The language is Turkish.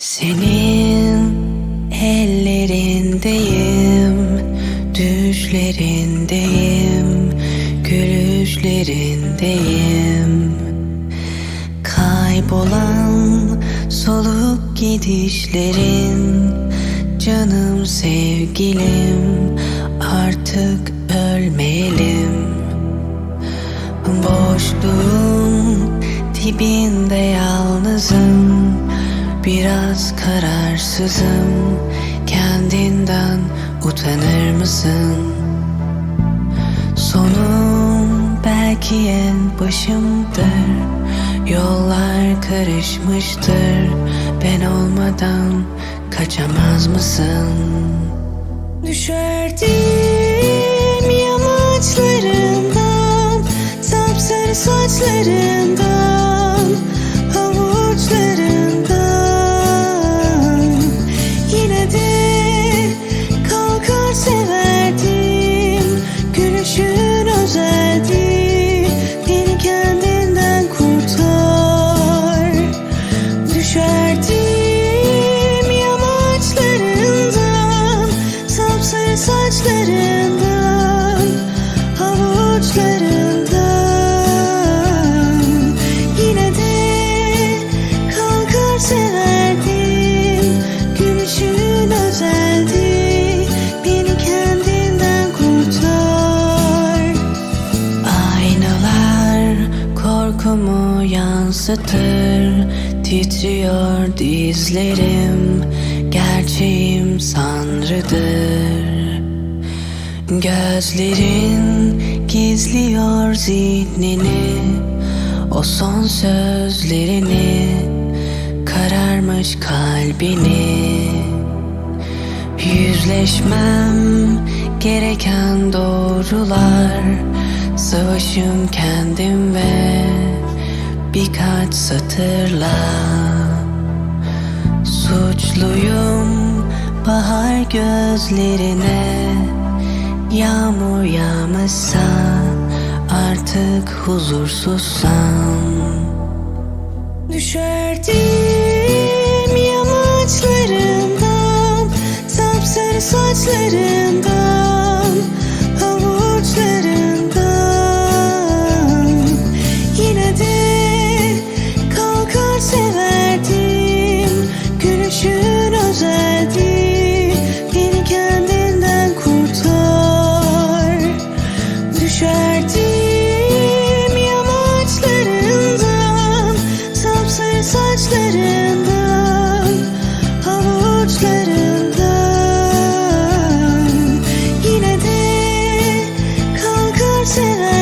Senin ellerindeyim, düşlerindeyim, gülüşlerindeyim. Kaybolan soluk gidişlerin, canım sevgilim, artık ölmeyelim. Boşluğun dibinde yalnızım Biraz kararsızım Kendinden utanır mısın? Sonum belki en başımdır Yollar karışmıştır Ben olmadan kaçamaz mısın? Düşerdim yansıtır Titriyor dizlerim. Gerçeğim sanrıdır. Gözlerin gizliyor zihnini O son sözlerini Kararmış kalbini. Yüzleşmem gereken doğrular Savaşım kendim ve birkaç satırla. Suçluyum bahar gözlerine. Yağmur yağmasa artık huzursuzsam. Düşerdim yamaçlarından Sapsarı saçlarından. saçlarından Yine de kalkar sever.